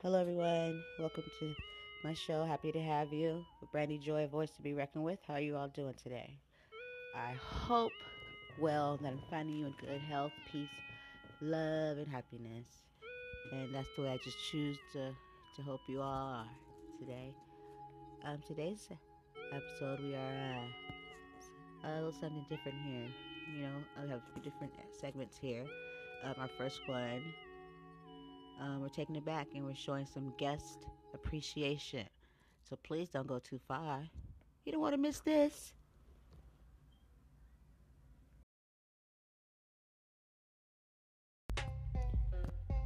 Hello, everyone. Welcome to my show. Happy to have you. Brandy Joy, voice to be reckoned with. How are you all doing today? I hope well that I'm finding you in good health, peace, love, and happiness. And that's the way I just choose to, to hope you all are today. Um, today's episode, we are uh, a little something different here. You know, I have a few different segments here. Um, our first one um, we're taking it back and we're showing some guest appreciation. So please don't go too far. You don't want to miss this.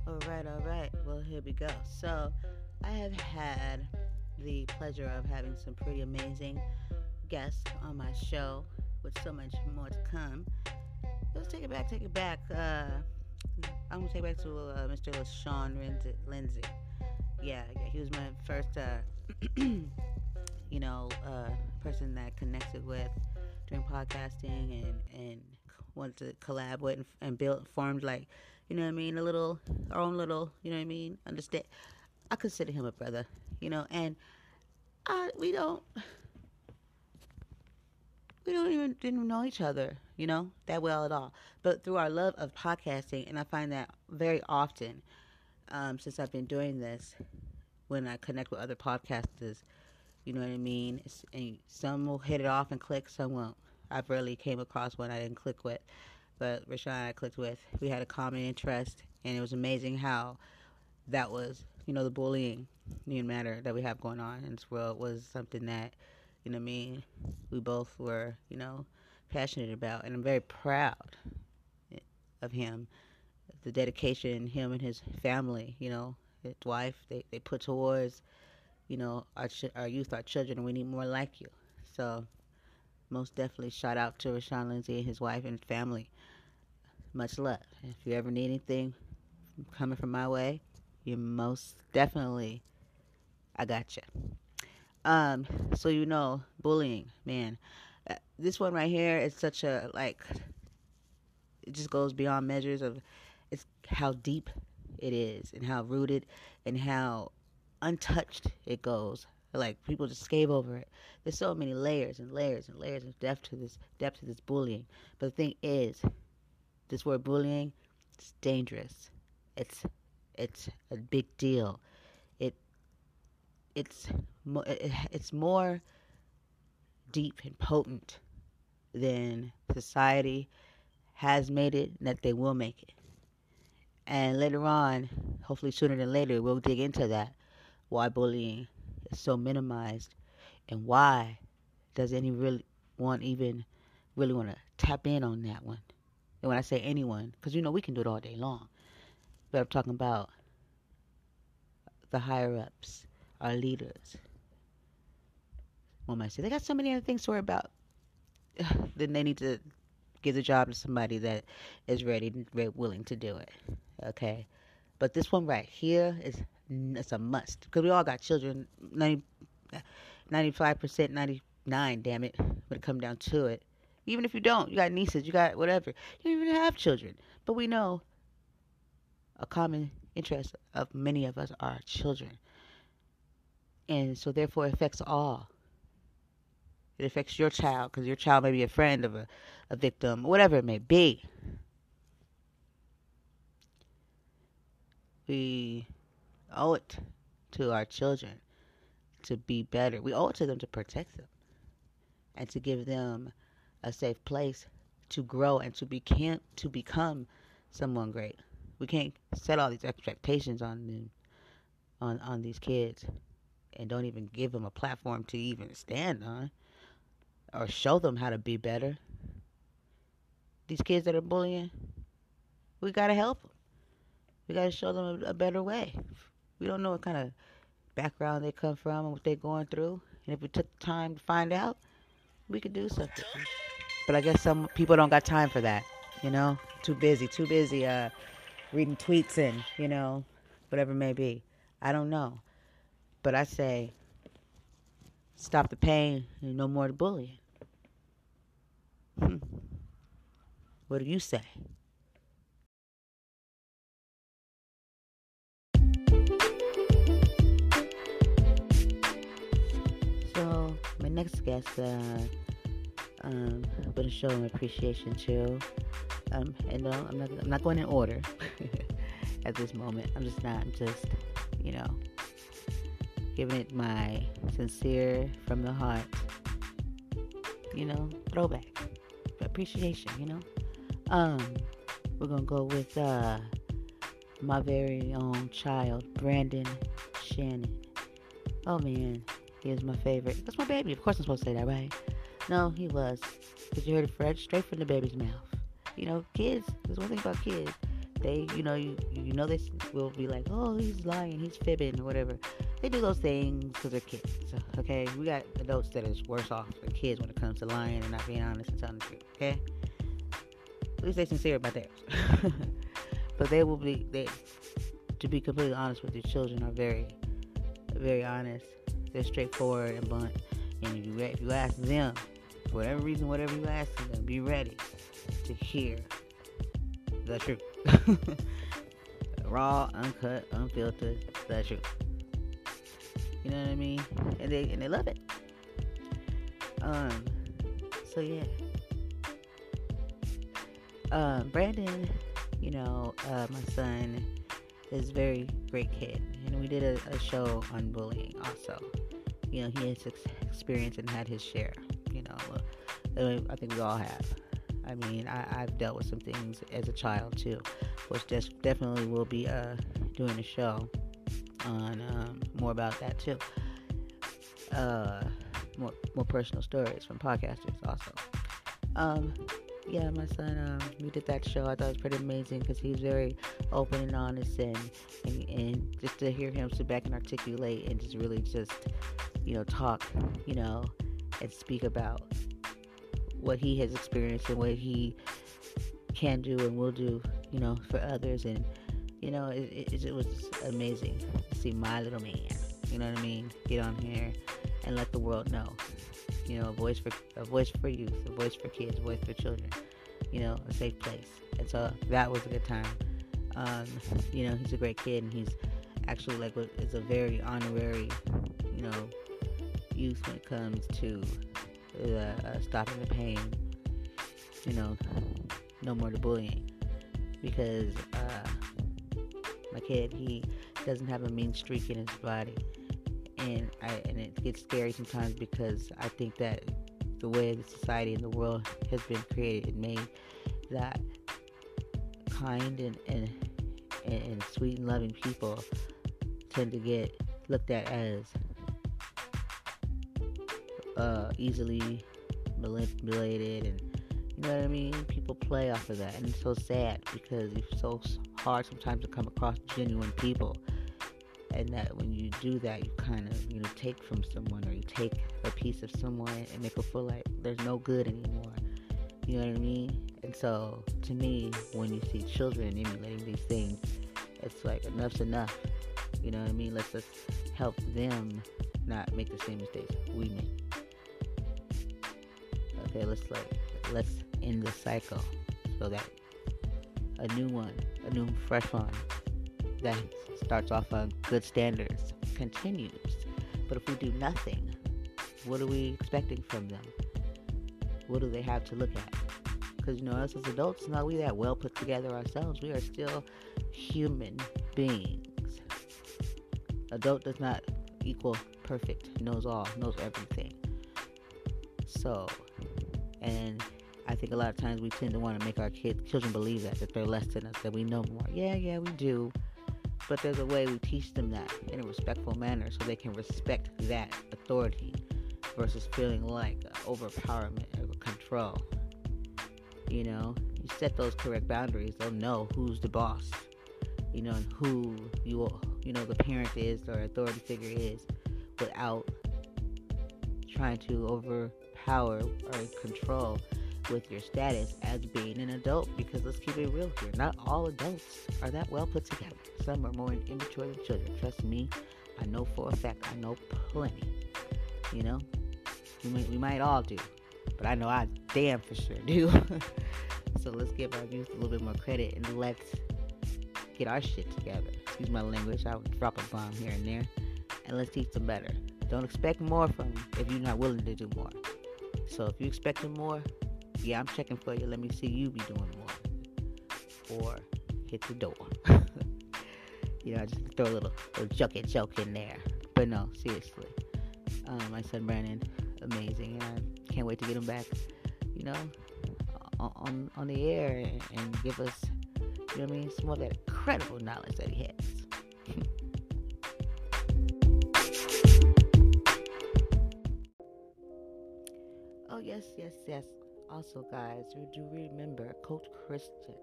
All right, all right. Well, here we go. So, I have had the pleasure of having some pretty amazing guests on my show with so much more to come. Let's take it back, take it back. Uh, I'm gonna take back to uh, Mr. LaShawn Lindsay. Yeah, yeah, he was my first, uh, you know, uh, person that connected with during podcasting and and wanted to collab with and, and build formed like, you know what I mean, a little our own little, you know what I mean. Understand? I consider him a brother, you know, and I we don't we don't even didn't know each other, you know, that well at all. But through our love of podcasting, and I find that very often um, since I've been doing this, when I connect with other podcasters, you know what I mean. It's, and some will hit it off and click, some won't. I've rarely came across one I didn't click with, but Rashawn I clicked with. We had a common interest, and it was amazing how that was, you know, the bullying matter that we have going on in this world was something that you know I mean, we both were, you know, passionate about. And I'm very proud of him, the dedication him and his family, you know, his wife, they, they put towards, you know, our, ch- our youth, our children, and we need more like you. So, most definitely shout out to Rashawn Lindsay and his wife and family. Much love. If you ever need anything coming from my way, you most definitely, I got you. Um, so you know, bullying, man. This one right here is such a like. It just goes beyond measures of, it's how deep it is and how rooted and how untouched it goes. Like people just skate over it. There's so many layers and layers and layers of depth to this depth to this bullying. But the thing is, this word bullying, it's dangerous. It's it's a big deal it it's it's more deep and potent than society has made it and that they will make it. And later on, hopefully sooner than later, we'll dig into that. Why bullying is so minimized and why does any really want even really want to tap in on that one? And when I say anyone, because you know we can do it all day long, but I'm talking about the higher ups, our leaders. Am I saying? They got so many other things to worry about. then they need to give the job to somebody that is ready and willing to do it. Okay, but this one right here is it's a must because we all got children. 95 percent, ninety nine. Damn it, when it come down to it. Even if you don't, you got nieces, you got whatever. You don't even have children, but we know a common interest of many of us are children and so therefore affects all. It affects your child because your child may be a friend of a, a victim, whatever it may be. We owe it to our children to be better. We owe it to them to protect them and to give them a safe place to grow and to become to become someone great. We can't set all these expectations on them on on these kids and don't even give them a platform to even stand on or show them how to be better. These kids that are bullying, we got to help them. We got to show them a, a, better way. We don't know what kind of background they come from and what they're going through. And if we took the time to find out, we could do something. But I guess some people don't got time for that, you know? Too busy, too busy uh, reading tweets and, you know, whatever it may be. I don't know. But I say, stop the pain and no more bullying. Hmm. What do you say? So, my next guest, uh, um, I'm going to show an appreciation to. Um, and no, I'm not, I'm not going in order at this moment. I'm just not. I'm just, you know, giving it my sincere, from the heart, you know, throwback appreciation. You know. Um, we're gonna go with uh, my very own child, Brandon Shannon. Oh man, he is my favorite. That's my baby. Of course I'm supposed to say that, right? No, he was. Because you heard it straight from the baby's mouth. You know, kids, there's one thing about kids. They, you know, you you know they will be like, oh, he's lying, he's fibbing, or whatever. They do those things because they're kids. Okay, we got adults that is worse off than kids when it comes to lying and not being honest and telling the truth. Okay, at least they sincere about theirs. but they will be they. To be completely honest with your children, are very, very honest. They're straightforward and blunt. And you, if you ask them, for whatever reason, whatever you ask them, be ready to hear the truth. Raw, uncut, unfiltered, the truth. You know what I mean? And they and they love it. Um. So yeah. Um, Brandon, you know, uh, my son is very great kid, and we did a, a show on bullying also. You know, he has experience and had his share. You know, uh, I think we all have. I mean, I, have dealt with some things as a child too, which just definitely will be uh, doing a show on um, more about that too. Uh, more more personal stories from podcasters also. Um, yeah, my son, um, we did that show. I thought it was pretty amazing because he's very open and honest, and, and and just to hear him sit back and articulate and just really just you know talk, you know, and speak about what he has experienced and what he can do and will do, you know, for others. And, you know, it, it, it was amazing to see my little man, you know what I mean, get on here and let the world know. You know, a voice for a voice for youth, a voice for kids, a voice for children. You know, a safe place. And so that was a good time. Um, you know, he's a great kid, and he's actually like is a very honorary, you know, youth when it comes to uh, stopping the pain. You know, no more the bullying because uh, my kid he doesn't have a mean streak in his body, and I and it gets scary sometimes because I think that the way the society and the world has been created and made that kind and and, and sweet and loving people tend to get looked at as uh, easily manipulated and you know what I mean? People play off of that and it's so sad because it's so hard sometimes to come across genuine people. And that when you do that you kind of you know take from someone or you take a piece of someone and make them feel like there's no good anymore. You know what i mean? And so to me when you see children emulating these things it's like enough's enough. You know what i mean? Let's just help them not make the same mistakes we make. Okay, let's like let's end the cycle so that a new one, a new fresh one that starts off on good standards continues. But if we do nothing, what are we expecting from them? What do they have to look at? Because you know, us as adults, not we that well put together ourselves. We are still human beings. Adult does not equal perfect, knows all, knows everything. So and I think a lot of times we tend to want to make our kids, children believe that, that they're less than us, that we know more. Yeah, yeah, we do. But there's a way we teach them that in a respectful manner so they can respect that authority versus feeling like overpowerment or control. You know, you set those correct boundaries, they'll know who's the boss, you know, and who you, you know, the parent is or authority figure is without trying to overpower or control with your status as being an adult because let's keep it real here. Not all adults are that well put together. Some are more immature than children. Trust me, I know for a fact. I know plenty. You know, we might, we might all do, but I know I damn for sure do. so let's give our youth a little bit more credit and let's get our shit together. Excuse my language. I'll drop a bomb here and there, and let's teach them better Don't expect more from them if you're not willing to do more. So if you're expecting more, yeah, I'm checking for you. Let me see you be doing more. Or hit the door. you know, I just throw a little, little joke and joke in there. But no, seriously. Um, my son Brandon, amazing. And I can't wait to get him back, you know, on, on the air and, and give us, you know what I mean, some of that incredible knowledge that he has. oh, yes, yes, yes. Also, guys, you do remember Coach Christian.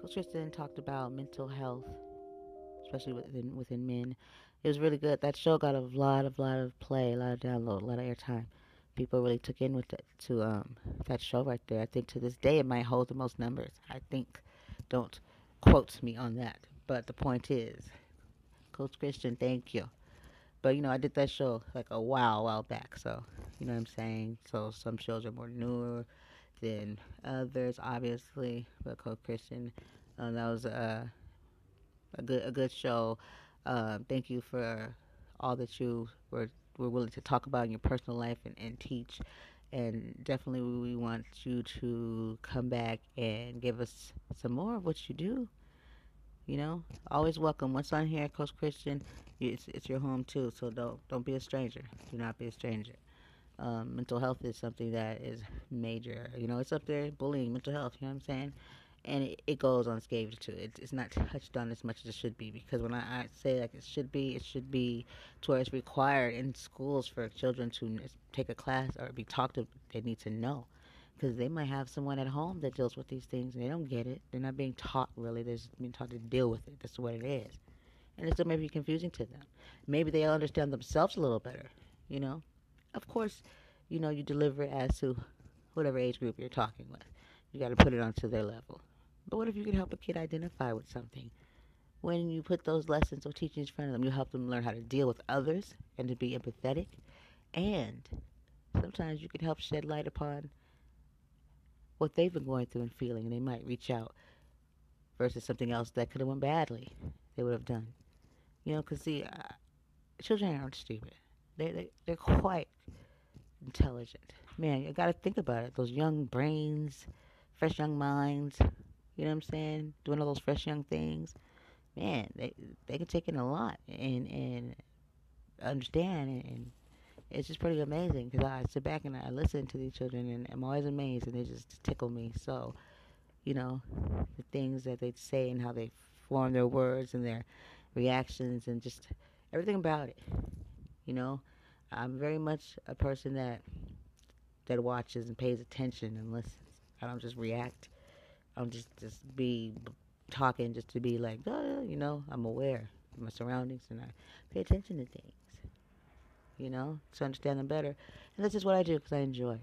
Coach Christian talked about mental health, especially within within men. It was really good. That show got a lot of lot of play, a lot of download, a lot of airtime. People really took in with it to um that show right there. I think to this day it might hold the most numbers. I think. Don't quote me on that. But the point is, Coach Christian, thank you. But you know, I did that show like a while, while back. So you know what I'm saying. So some shows are more newer than others, obviously. But Coach Christian, um, that was a a good a good show. Um, thank you for all that you were were willing to talk about in your personal life and, and teach. And definitely, we want you to come back and give us some more of what you do. You know, always welcome. Once on here, Coach Christian, it's it's your home too. So don't don't be a stranger. Do not be a stranger. Um, mental health is something that is major. You know, it's up there. Bullying, mental health. You know what I'm saying? And it, it goes unscathed too. It, it's not touched on as much as it should be because when I, I say like it should be, it should be to where it's required in schools for children to take a class or be talked to. They need to know because they might have someone at home that deals with these things and they don't get it. They're not being taught really. They're just being taught to deal with it. That's what it is. And it still may be confusing to them. Maybe they understand themselves a little better, you know? Of course, you know, you deliver it as to whatever age group you're talking with. You got to put it onto their level. But what if you can help a kid identify with something? When you put those lessons or teachings in front of them, you help them learn how to deal with others and to be empathetic. And sometimes you can help shed light upon what they've been going through and feeling, and they might reach out versus something else that could have went badly. They would have done, you know, because see, uh, children aren't stupid. They they they're quite intelligent. Man, you got to think about it. Those young brains, fresh young minds. You know what I'm saying? Doing all those fresh young things. Man, they they can take in a lot and and understand and, and it's just pretty amazing because I sit back and I listen to these children and I'm always amazed and they just tickle me. So, you know, the things that they say and how they form their words and their reactions and just everything about it. You know, I'm very much a person that that watches and pays attention and listens. I don't just react. I don't just just be talking just to be like, oh, you know, I'm aware of my surroundings and I pay attention to things you know, to understand them better. And that's just what I do because I enjoy.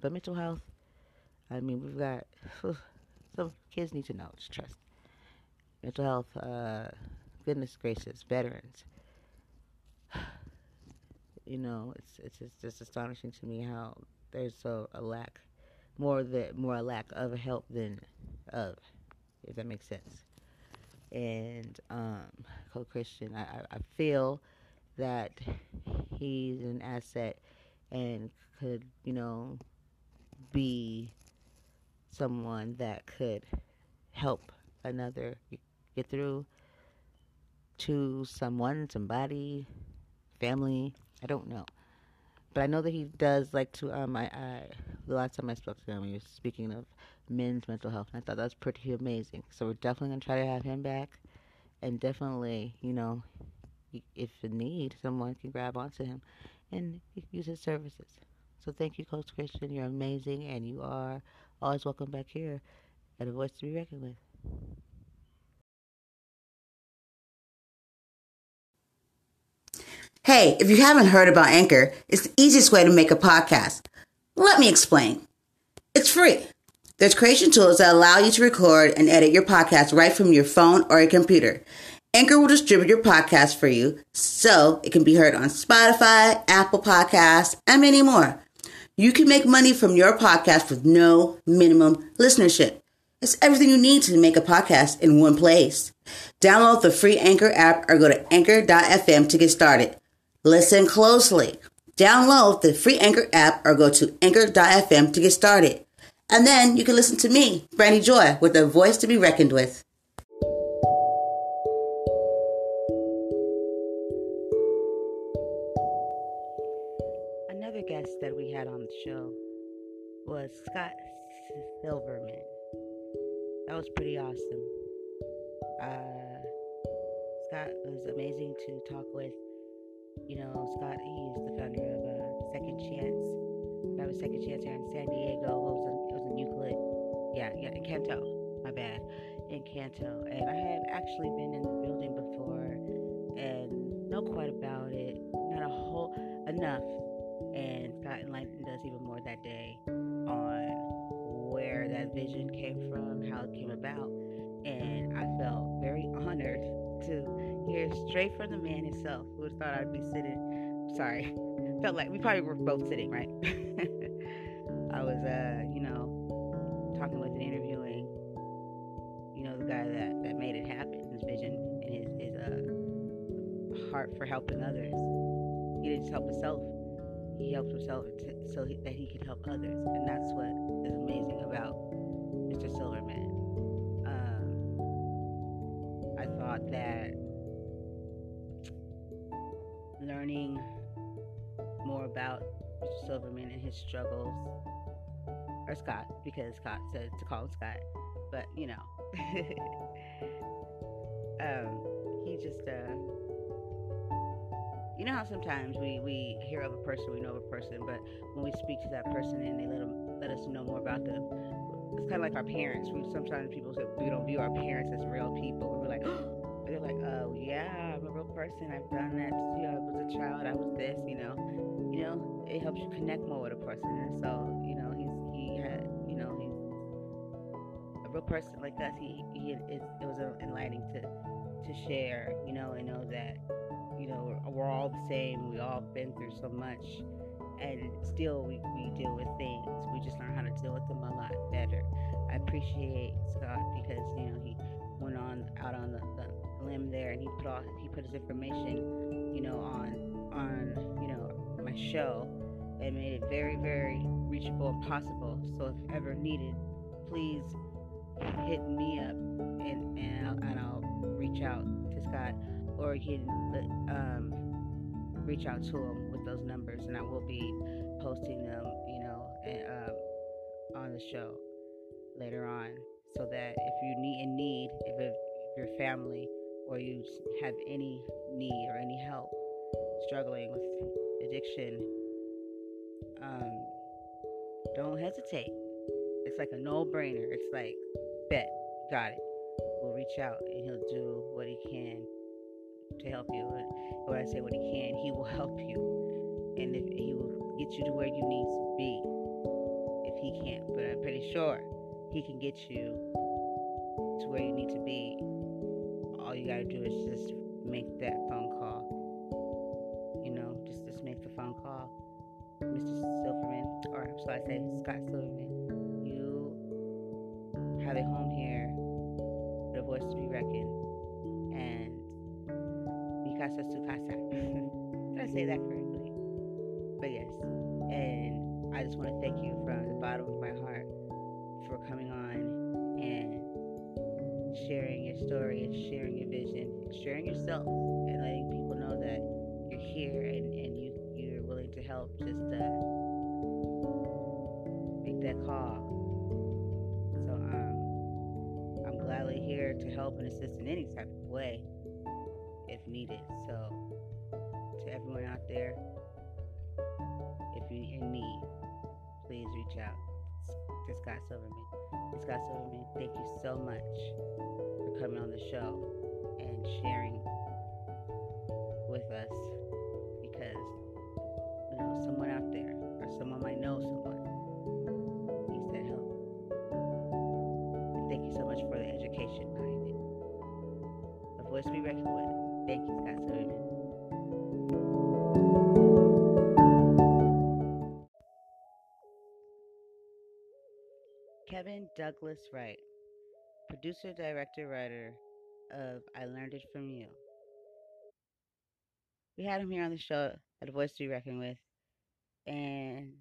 But mental health, I mean, we've got some kids need to know. Just trust. Mental health, uh, goodness gracious, veterans. You know, it's it's just, just astonishing to me how there's so a lack, more the more a lack of help than of, if that makes sense. And um, Coach Christian, I, I, I feel that he's an asset and could, you know, be someone that could help another get through to someone, somebody, family. I don't know. But I know that he does like to. Um, I, I the last time I spoke to him, he was speaking of men's mental health. And I thought that was pretty amazing. So we're definitely gonna try to have him back, and definitely, you know, if in need, someone can grab onto him and use his services. So thank you, Coach Christian. You're amazing, and you are always welcome back here at A Voice to Be Reckoned With. Hey, if you haven't heard about Anchor, it's the easiest way to make a podcast. Let me explain. It's free. There's creation tools that allow you to record and edit your podcast right from your phone or your computer. Anchor will distribute your podcast for you so it can be heard on Spotify, Apple Podcasts, and many more. You can make money from your podcast with no minimum listenership. It's everything you need to make a podcast in one place. Download the free Anchor app or go to anchor.fm to get started. Listen closely. Download the free Anchor app or go to anchor.fm to get started. And then you can listen to me, Brandy Joy, with a voice to be reckoned with. Scott Silverman. That was pretty awesome. Uh, Scott was amazing to talk with. You know, Scott, he's the founder of uh, Second Chance. That was Second Chance here in San Diego. It was in, it was in Euclid. Yeah, yeah, in Canto. My bad. In Canto. And I have actually been in the building before and know quite about it. Not a whole enough. And Scott enlightened us even more that day on where that vision came from, how it came about. And I felt very honored to hear straight from the man himself. Who thought I'd be sitting? Sorry, felt like we probably were both sitting, right? I was, uh, you know, talking with and interviewing, you know, the guy that, that made it happen, his vision and his, his uh, heart for helping others. He didn't just help himself, he helped himself so that he could help others. And that's what is amazing about Mr. Silverman. Um, I thought that learning more about Mr. Silverman and his struggles, or Scott, because Scott said to call him Scott, but you know, um, he just, uh, you know how sometimes we, we hear of a person, we know of a person, but when we speak to that person and they let them let us know more about them, it's kind of like our parents. We sometimes people say we don't view our parents as real people. We're like, they're like, oh yeah, I'm a real person. I've done that. You know, I was a child. I was this. You know, you know, it helps you connect more with a person. And so, you know, he's he had, you know, he's a real person like us. He he it, it was enlightening to to share. You know, and know that you know we're, all the same. We all been through so much and still we, we deal with things. We just learn how to deal with them a lot better. I appreciate Scott because you know he went on out on the, the limb there and he put all he put his information, you know, on on you know my show and made it very very reachable and possible. So if ever needed, please hit me up and and I'll, and I'll reach out to Scott or you can um, reach out to him with those numbers, and I will be posting them, you know, and, um, on the show later on, so that if you need in need, if, if your family or you have any need or any help struggling with addiction, um, don't hesitate. It's like a no-brainer. It's like, bet, got it. We'll reach out and he'll do what he can to help you. When I say what he can, he will help you. And if he will get you to where you need to be. If he can't, but I'm pretty sure he can get you to where you need to be. All you gotta do is just make that phone call. You know, just just make the phone call. Mr. Silverman, or so I say Scott Silverman, you have a home casa su casa. Did I say that correctly? But yes, and I just want to thank you from the bottom of my heart for coming on and sharing your story and sharing your vision, sharing yourself, and letting people know that you're here and, and you you're willing to help. Just uh, make that call. So um, I'm gladly here to help and assist in any type of way needed. So, to everyone out there, if you're in need, please reach out to Scott Silverman. Scott Silverman, thank you so much for coming on the show and sharing with us because you know someone out there or someone might know someone needs that help. And thank you so much for the education behind it. The voice to be reckoned with. Kevin Douglas Wright, producer, director, writer of I Learned It From You. we had him here on the show at a voice to be reckoned with, and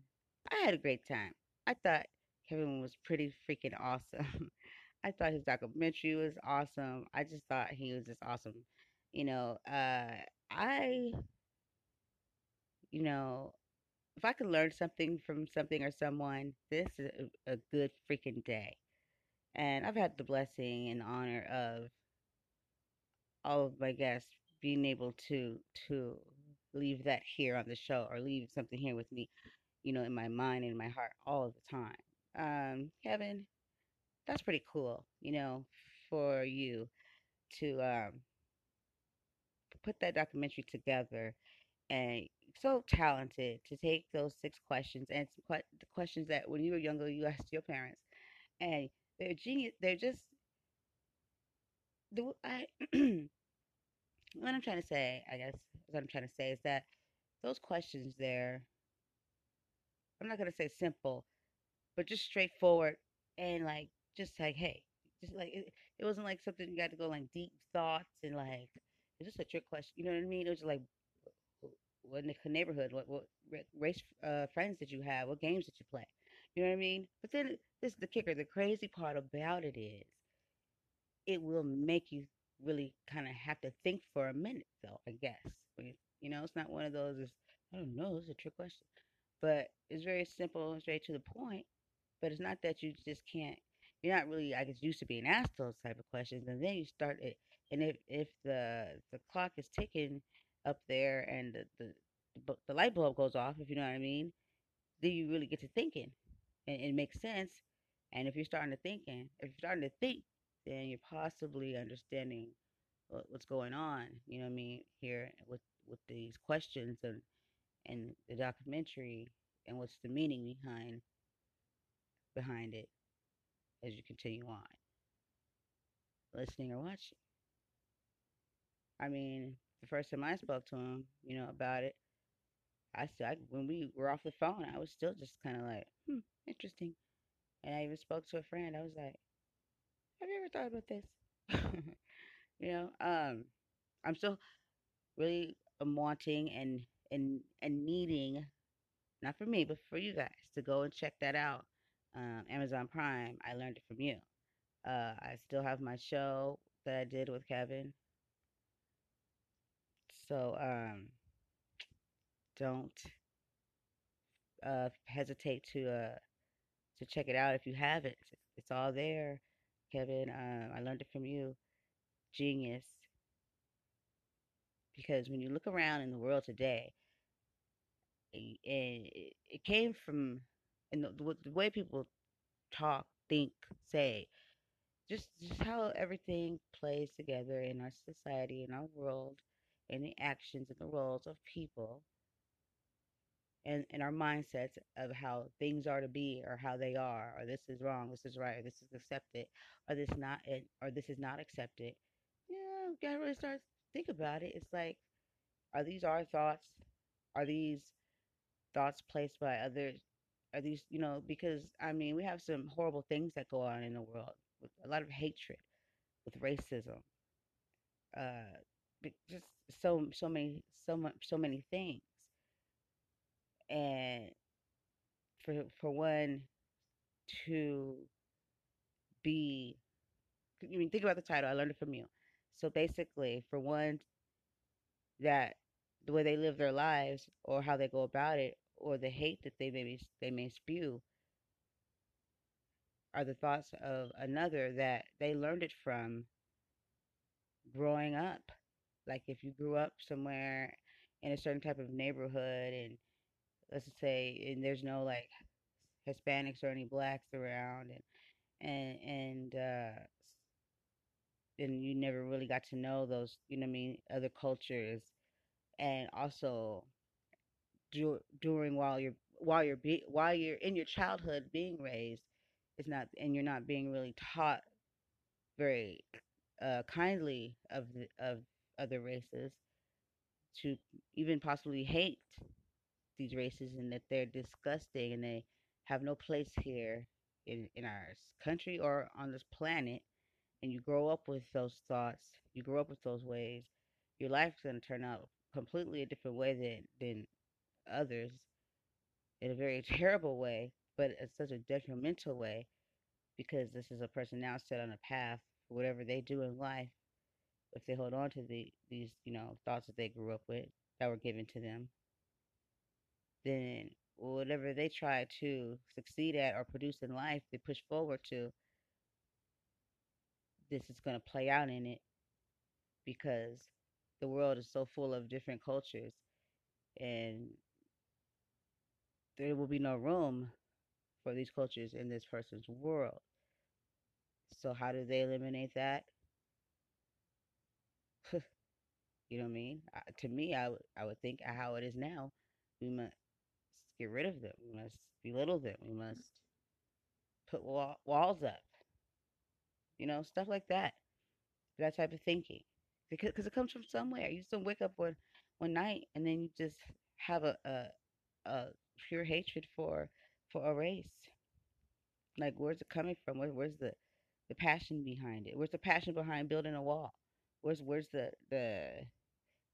I had a great time. I thought Kevin was pretty freaking awesome. I thought his documentary was awesome. I just thought he was just awesome. You know, uh, I, you know, if I could learn something from something or someone, this is a, a good freaking day. And I've had the blessing and honor of all of my guests being able to to leave that here on the show or leave something here with me, you know, in my mind and my heart all the time. Um, Kevin, that's pretty cool, you know, for you to um, put that documentary together and so talented to take those six questions and the questions that when you were younger you asked your parents and they're genius they're just the I what I'm trying to say, I guess, what I'm trying to say is that those questions there, I'm not gonna say simple, but just straightforward and like just like, hey, just like it, it wasn't like something you got to go like deep thoughts and like it's just a trick question. You know what I mean? It was like what neighborhood, what what race uh, friends did you have, what games did you play? You know what I mean? But then this is the kicker. The crazy part about it is, it will make you really kind of have to think for a minute, though. I guess you know, it's not one of those. I don't know. It's a trick question, but it's very simple straight to the point. But it's not that you just can't. You're not really, I guess, used to being asked those type of questions, and then you start it. And if if the the clock is ticking up there and the the, the, light bulb goes off, if you know what I mean, then you really get to thinking, and it makes sense. And if you're starting to thinking, if you're starting to think, then you're possibly understanding what, what's going on. You know what I mean here with with these questions and and the documentary and what's the meaning behind behind it as you continue on listening or watching. I mean, the first time I spoke to him, you know, about it, I said when we were off the phone, I was still just kind of like, hmm, interesting. And I even spoke to a friend. I was like, have you ever thought about this? you know, um, I'm still really wanting and and and needing, not for me, but for you guys to go and check that out. Um, Amazon Prime. I learned it from you. Uh, I still have my show that I did with Kevin. So um, don't uh, hesitate to uh, to check it out if you haven't. It's all there, Kevin. Um, I learned it from you. Genius. Because when you look around in the world today, it, it, it came from, and the, the way people talk, think, say, just just how everything plays together in our society, in our world, in the actions and the roles of people and, and our mindsets of how things are to be or how they are or this is wrong this is right or this is accepted or this not it or this is not accepted yeah you gotta really start think about it. It's like are these our thoughts? Are these thoughts placed by others? Are these you know because i mean we have some horrible things that go on in the world with a lot of hatred with racism uh just so so many so much so many things. And for for one to be I mean think about the title I learned it from you. So basically for one that the way they live their lives or how they go about it or the hate that they may they may spew are the thoughts of another that they learned it from growing up like if you grew up somewhere in a certain type of neighborhood and let's just say and there's no like Hispanics or any blacks around and and and uh and you never really got to know those you know I mean other cultures. And also during while you're while you're be, while you're in your childhood being raised it's not and you're not being really taught very uh, kindly of the, of other races to even possibly hate these races and that they're disgusting and they have no place here in, in our country or on this planet and you grow up with those thoughts you grow up with those ways your life's going to turn out completely a different way than than others in a very terrible way, but it's such a detrimental way because this is a person now set on a path whatever they do in life. If they hold on to the these, you know, thoughts that they grew up with that were given to them, then whatever they try to succeed at or produce in life, they push forward to, this is going to play out in it because the world is so full of different cultures and there will be no room for these cultures in this person's world. So how do they eliminate that? You know what I mean? Uh, to me, I would think how it is now. We must get rid of them. We must belittle them. We must put wall, walls up. You know, stuff like that. That type of thinking, because cause it comes from somewhere. You just don't wake up one one night and then you just have a a, a pure hatred for for a race. Like, where's it coming from? Where, where's the the passion behind it? Where's the passion behind building a wall? Where's where's the the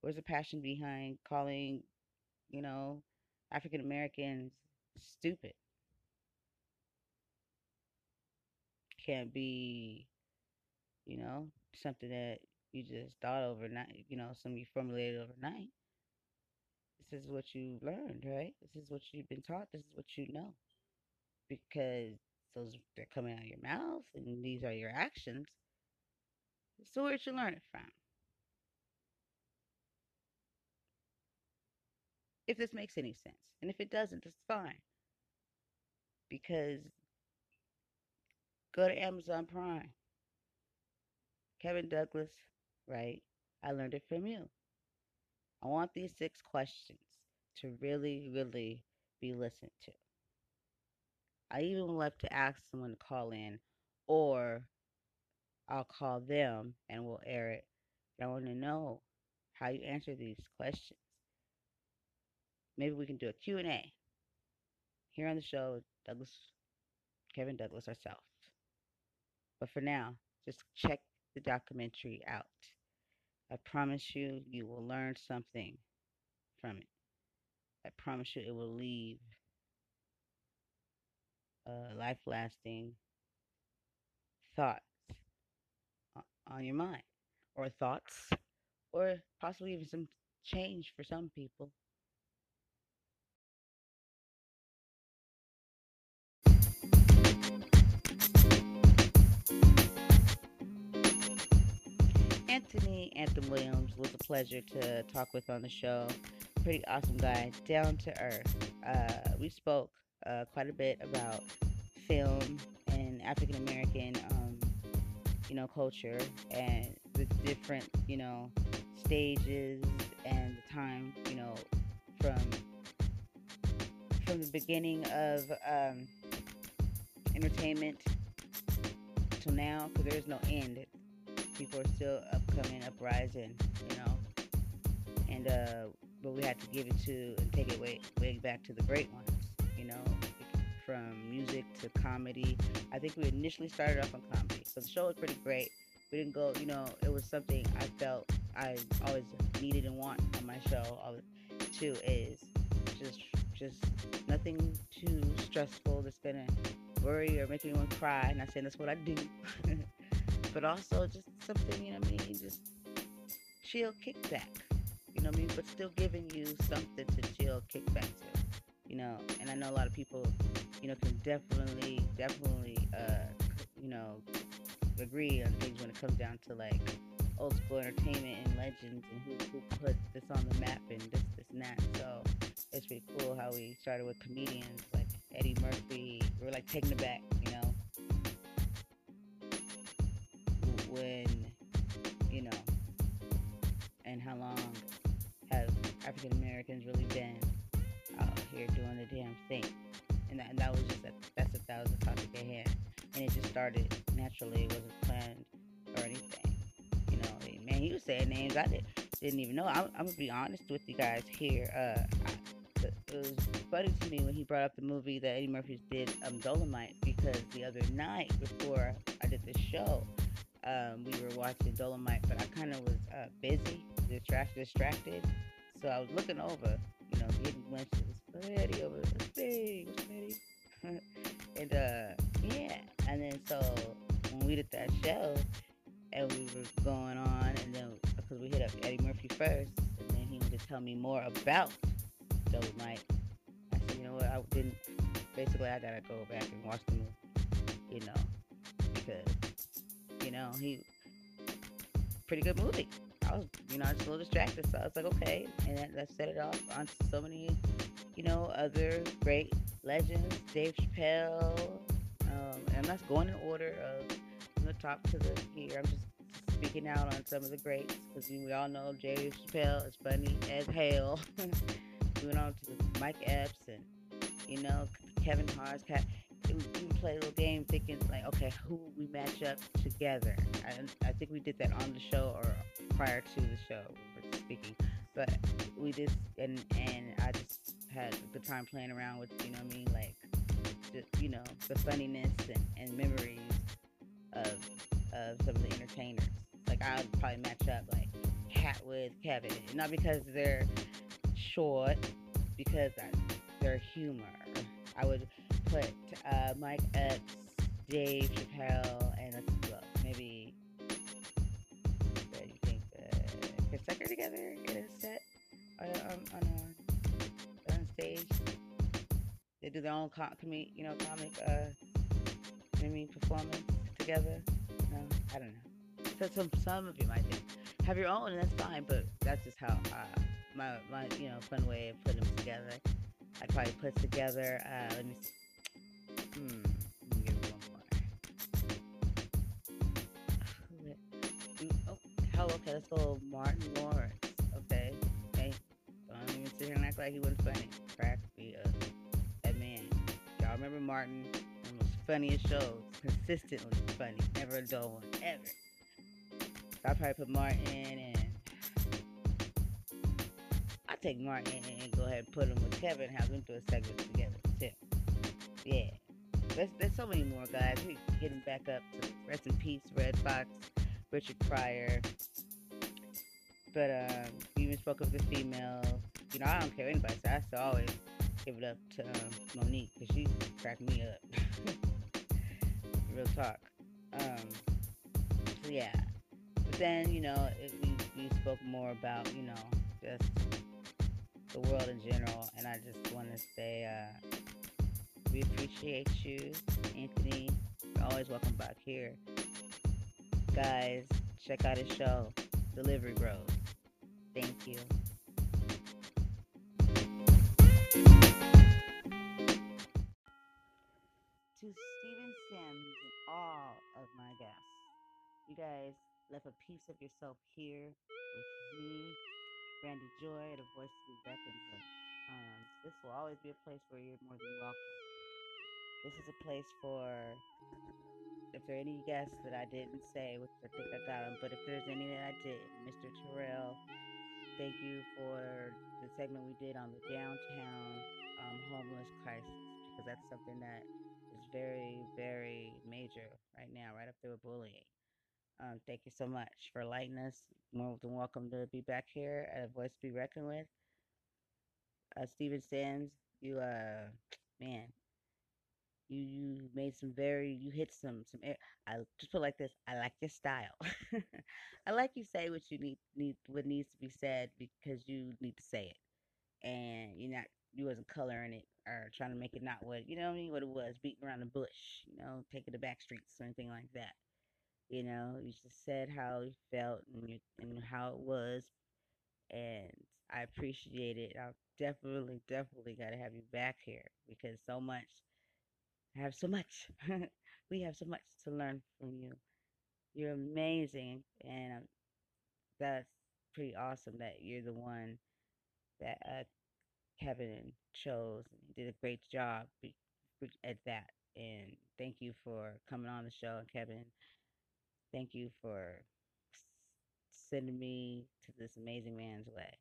where's the passion behind calling, you know, African Americans stupid? Can't be, you know, something that you just thought overnight, you know, something you formulated overnight. This is what you learned, right? This is what you've been taught. This is what you know. Because those they're coming out of your mouth and these are your actions. So where'd you learn it from? If this makes any sense. And if it doesn't, that's fine. Because go to Amazon Prime. Kevin Douglas Wright I learned it from you. I want these six questions to really, really be listened to. I even love to ask someone to call in, or I'll call them and we'll air it. I want to know how you answer these questions. Maybe we can do a Q&A here on the show, Douglas, Kevin Douglas ourselves. But for now, just check the documentary out. I promise you, you will learn something from it. I promise you, it will leave uh, a life lasting thoughts on your mind, or thoughts, or possibly even some change for some people. Anthony Williams was a pleasure to talk with on the show. Pretty awesome guy, down to earth. Uh, we spoke uh, quite a bit about film and African American, um, you know, culture and the different, you know, stages and the time, you know, from from the beginning of um, entertainment till now, because there's no end people are still upcoming, uprising, you know. And uh, but we had to give it to and take it way way back to the great ones, you know, from music to comedy. I think we initially started off on comedy, so the show was pretty great. We didn't go, you know, it was something I felt I always needed and want on my show. Too is just just nothing too stressful that's gonna worry or make anyone cry. Not saying that's what I do. but also just something, you know what I mean, just chill kickback. You know what I mean? But still giving you something to chill kickback to. You know, and I know a lot of people, you know, can definitely, definitely uh, you know, agree on things when it comes down to like old school entertainment and legends and who, who put this on the map and this, this and that. So it's pretty cool how we started with comedians like Eddie Murphy. We are like taking it back, you know. Americans really been out here doing the damn thing? And that, and that was just a, that's a, that was a topic at hand, and it just started naturally. It wasn't planned or anything. You know, man, he was saying names I did, didn't even know. I'm, I'm gonna be honest with you guys here. Uh, I, it was funny to me when he brought up the movie that Eddie Murphy did, um, Dolomite, because the other night before I did this show, um, we were watching Dolomite, but I kind of was uh, busy, distracted, distracted. So I was looking over, you know, getting glimpses. What's Eddie over there? What's big? What's Eddie? and uh, yeah, and then so when we did that show, and we were going on, and then because we hit up Eddie Murphy first, and then he wanted to tell me more about Dope Mike. I said, you know what, I didn't. Basically, I gotta go back and watch the movie, you know, because you know he pretty good movie. You know, I was a little distracted, so I was like, okay, and that, that set it off on so many, you know, other great legends, Dave Chappelle, um, and I'm not going in order of from the top to the here. I'm just speaking out on some of the greats because we all know Dave Chappelle is funny as hell. Moving on to Mike Epps and you know Kevin Hart's Katt. We play a little game thinking like, okay, who we match up together. I, I think we did that on the show or prior to the show. Speaking, but we just and and I just had a good time playing around with you know what I mean like just you know the funniness and, and memories of of some of the entertainers. Like I would probably match up like Katt with Kevin, not because they're short, because I, their humor. I would put uh, Mike Epps, Dave Chappelle, and let's maybe you think uh, Chris Tucker together in a set on on, on, a, on stage. They do their own com- com- you know comic uh, I mean performance together. No, I don't know. So some some of you might think have your own, and that's fine. But that's just how uh, my my you know fun way of putting them together. I probably put together. Uh, let me. See. Hmm. Oh, okay. Let's go. Martin Lawrence. Okay. Okay. Don't even sit here and act like he wasn't funny. Crack me up. That man. Y'all remember Martin? One of the funniest shows. Consistently funny. Never a dull one. Ever. So I probably put Martin and I take Martin and, and go ahead and put him with Kevin, have them do a segment together too. Yeah. There's, there's so many more guys. We getting back up to rest in peace, Redd Foxx, Richard Pryor. But um, you even spoke of the females. You know, I don't care anybody, so I always give it up to um, Mo'Nique because she cracked me up. Real talk. Um, so yeah. But then, you know, it, we, we spoke more about, you know, just the world in general. And I just want to say, uh, we appreciate you, Anthony. You're always welcome back here. Guys, check out his show, Delivery Bros. Thank you. To Steven Sims and all of my guests, you guys left a piece of yourself here with me, Brandy Joy, at a voice to be reckoned with. Um, this will always be a place where you're more than welcome. This is a place for if there are any guests that I didn't say, which I think I got them, but if there's any that I didn't, Mr. Terrell, thank you for the segment we did on the downtown um, homeless crisis because that's something that is very, very major right now, right up there with bullying. Um, thank you so much for lighting us. More than welcome to be back here at a voice to be reckoned with. Uh, Steven Sands, you uh, man, you you made some very you hit some some. I just put like this. I like your style. I like you say what you need need what needs to be said because you need to say it, and you're not you wasn't coloring it or trying to make it not what you know what I mean what it was beating around the bush. You know, taking the back streets or anything like that. You know, you just said how you felt and you, and how it was, and I appreciate it. I definitely, definitely got to have you back here because so much. I have so much. we have so much to learn from you. You're amazing, and um, that's pretty awesome that you're the one that uh, Kevin chose. You did a great job at that, and thank you for coming on the show, Kevin. Thank you for sending me to this amazing man's way.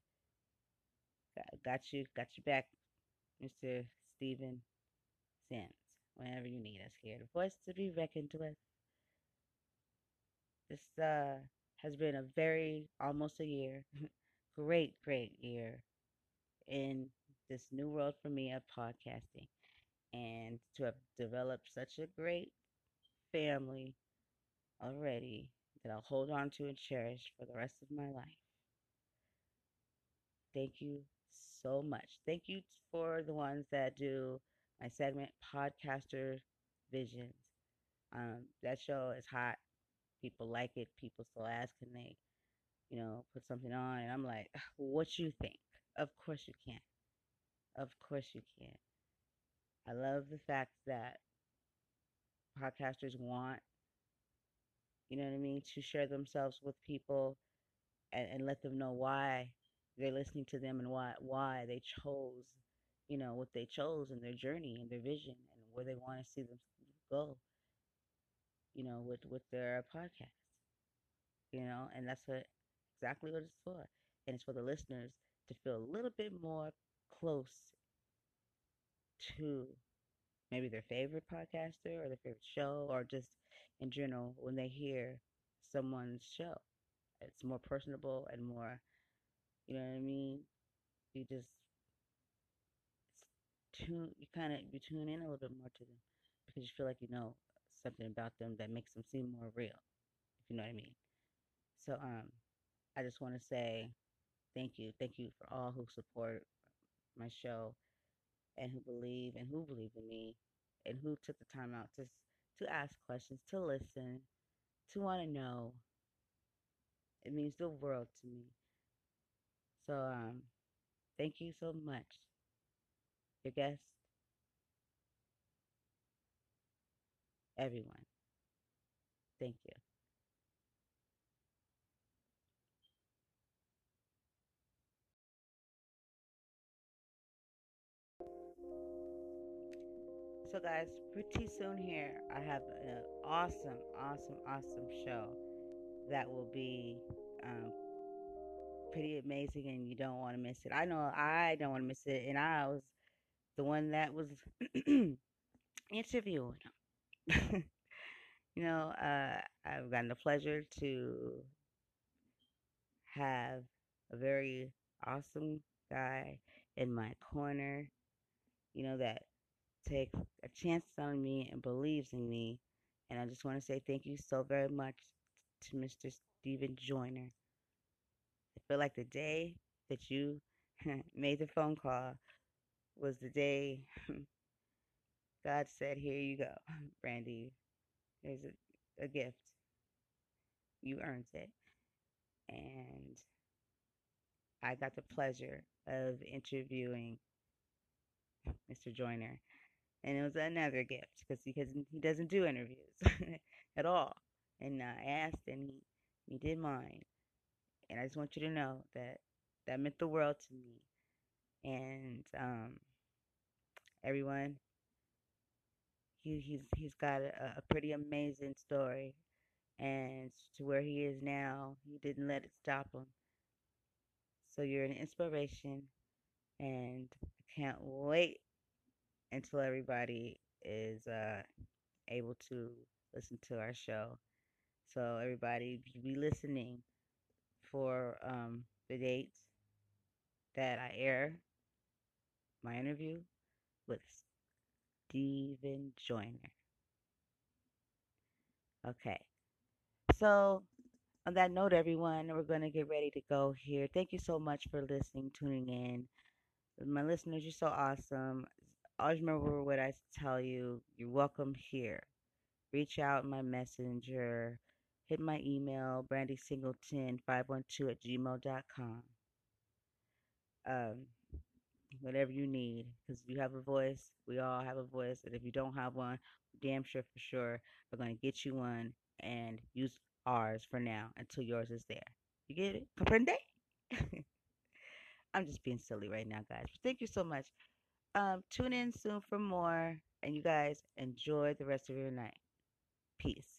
Got, got you, got you back, Mr. Steven Sands. Whenever you need us here, the voice to be reckoned with. This uh has been a very almost a year, great, great year in this new world for me of podcasting and to have developed such a great family already that I'll hold on to and cherish for the rest of my life. Thank you so much. Thank you for the ones that do my segment, Podcaster Visions. Um, that show is hot. People like it. People still ask, can they, you know, put something on? And I'm like, what you think? Of course you can. Of course you can. I love the fact that podcasters want, you know what I mean, to share themselves with people and, and let them know why they're listening to them and why why they chose, you know, what they chose and their journey and their vision and where they want to see them go, you know, with with their podcast. You know, and that's what exactly what it's for. And it's for the listeners to feel a little bit more close to maybe their favorite podcaster or their favorite show or just in general when they hear someone's show. It's more personable and more, you know what I mean? You just tune, you kind of, you tune in a little bit more to them because you feel like you know something about them that makes them seem more real, if you know what I mean. So, um, I just want to say thank you. Thank you for all who support my show and who believe and who believe in me and who took the time out to to ask questions, to listen, to want to know. It means the world to me. So um thank you so much. Your guest, everyone. Thank you. So, guys, pretty soon here, I have an awesome, awesome, awesome show that will be um, pretty amazing, and you don't want to miss it. I know I don't want to miss it, and I was the one that was interviewing you know, uh, I've gotten the pleasure to have a very awesome guy in my corner, you know, that takes a chance on me and believes in me. And I just want to say thank you so very much to Mr. Stephen Joyner. I feel like the day that you made the phone call was the day God said, Here you go, Brandy. Here's a, a gift. You earned it. And I got the pleasure of interviewing Mr. Joyner and it was another gift because because he doesn't do interviews at all. And I asked, and he he did mine, and I just want you to know that that meant the world to me. And um, everyone, he he's he's got a, a pretty amazing story, and to where he is now, he didn't let it stop him. So you're an inspiration, and I can't wait until everybody is uh, able to listen to our show. So everybody be listening for um, the dates that I air my interview with Steven Joyner. Okay. So on that note, everyone, we're going to get ready to go here. Thank you so much for listening, tuning in. My listeners, you're so awesome always remember what I tell you. You're welcome here. Reach out my messenger. Hit my email, brandysingleton512 at gmail.com. Um, whatever you need, because you have a voice. We all have a voice. And if you don't have one, damn sure for sure, we're going to get you one and use ours for now until yours is there. You get it? Comprende? I'm just being silly right now, guys. But thank you so much. Um, tune in soon for more. And you guys enjoy the rest of your night. Peace.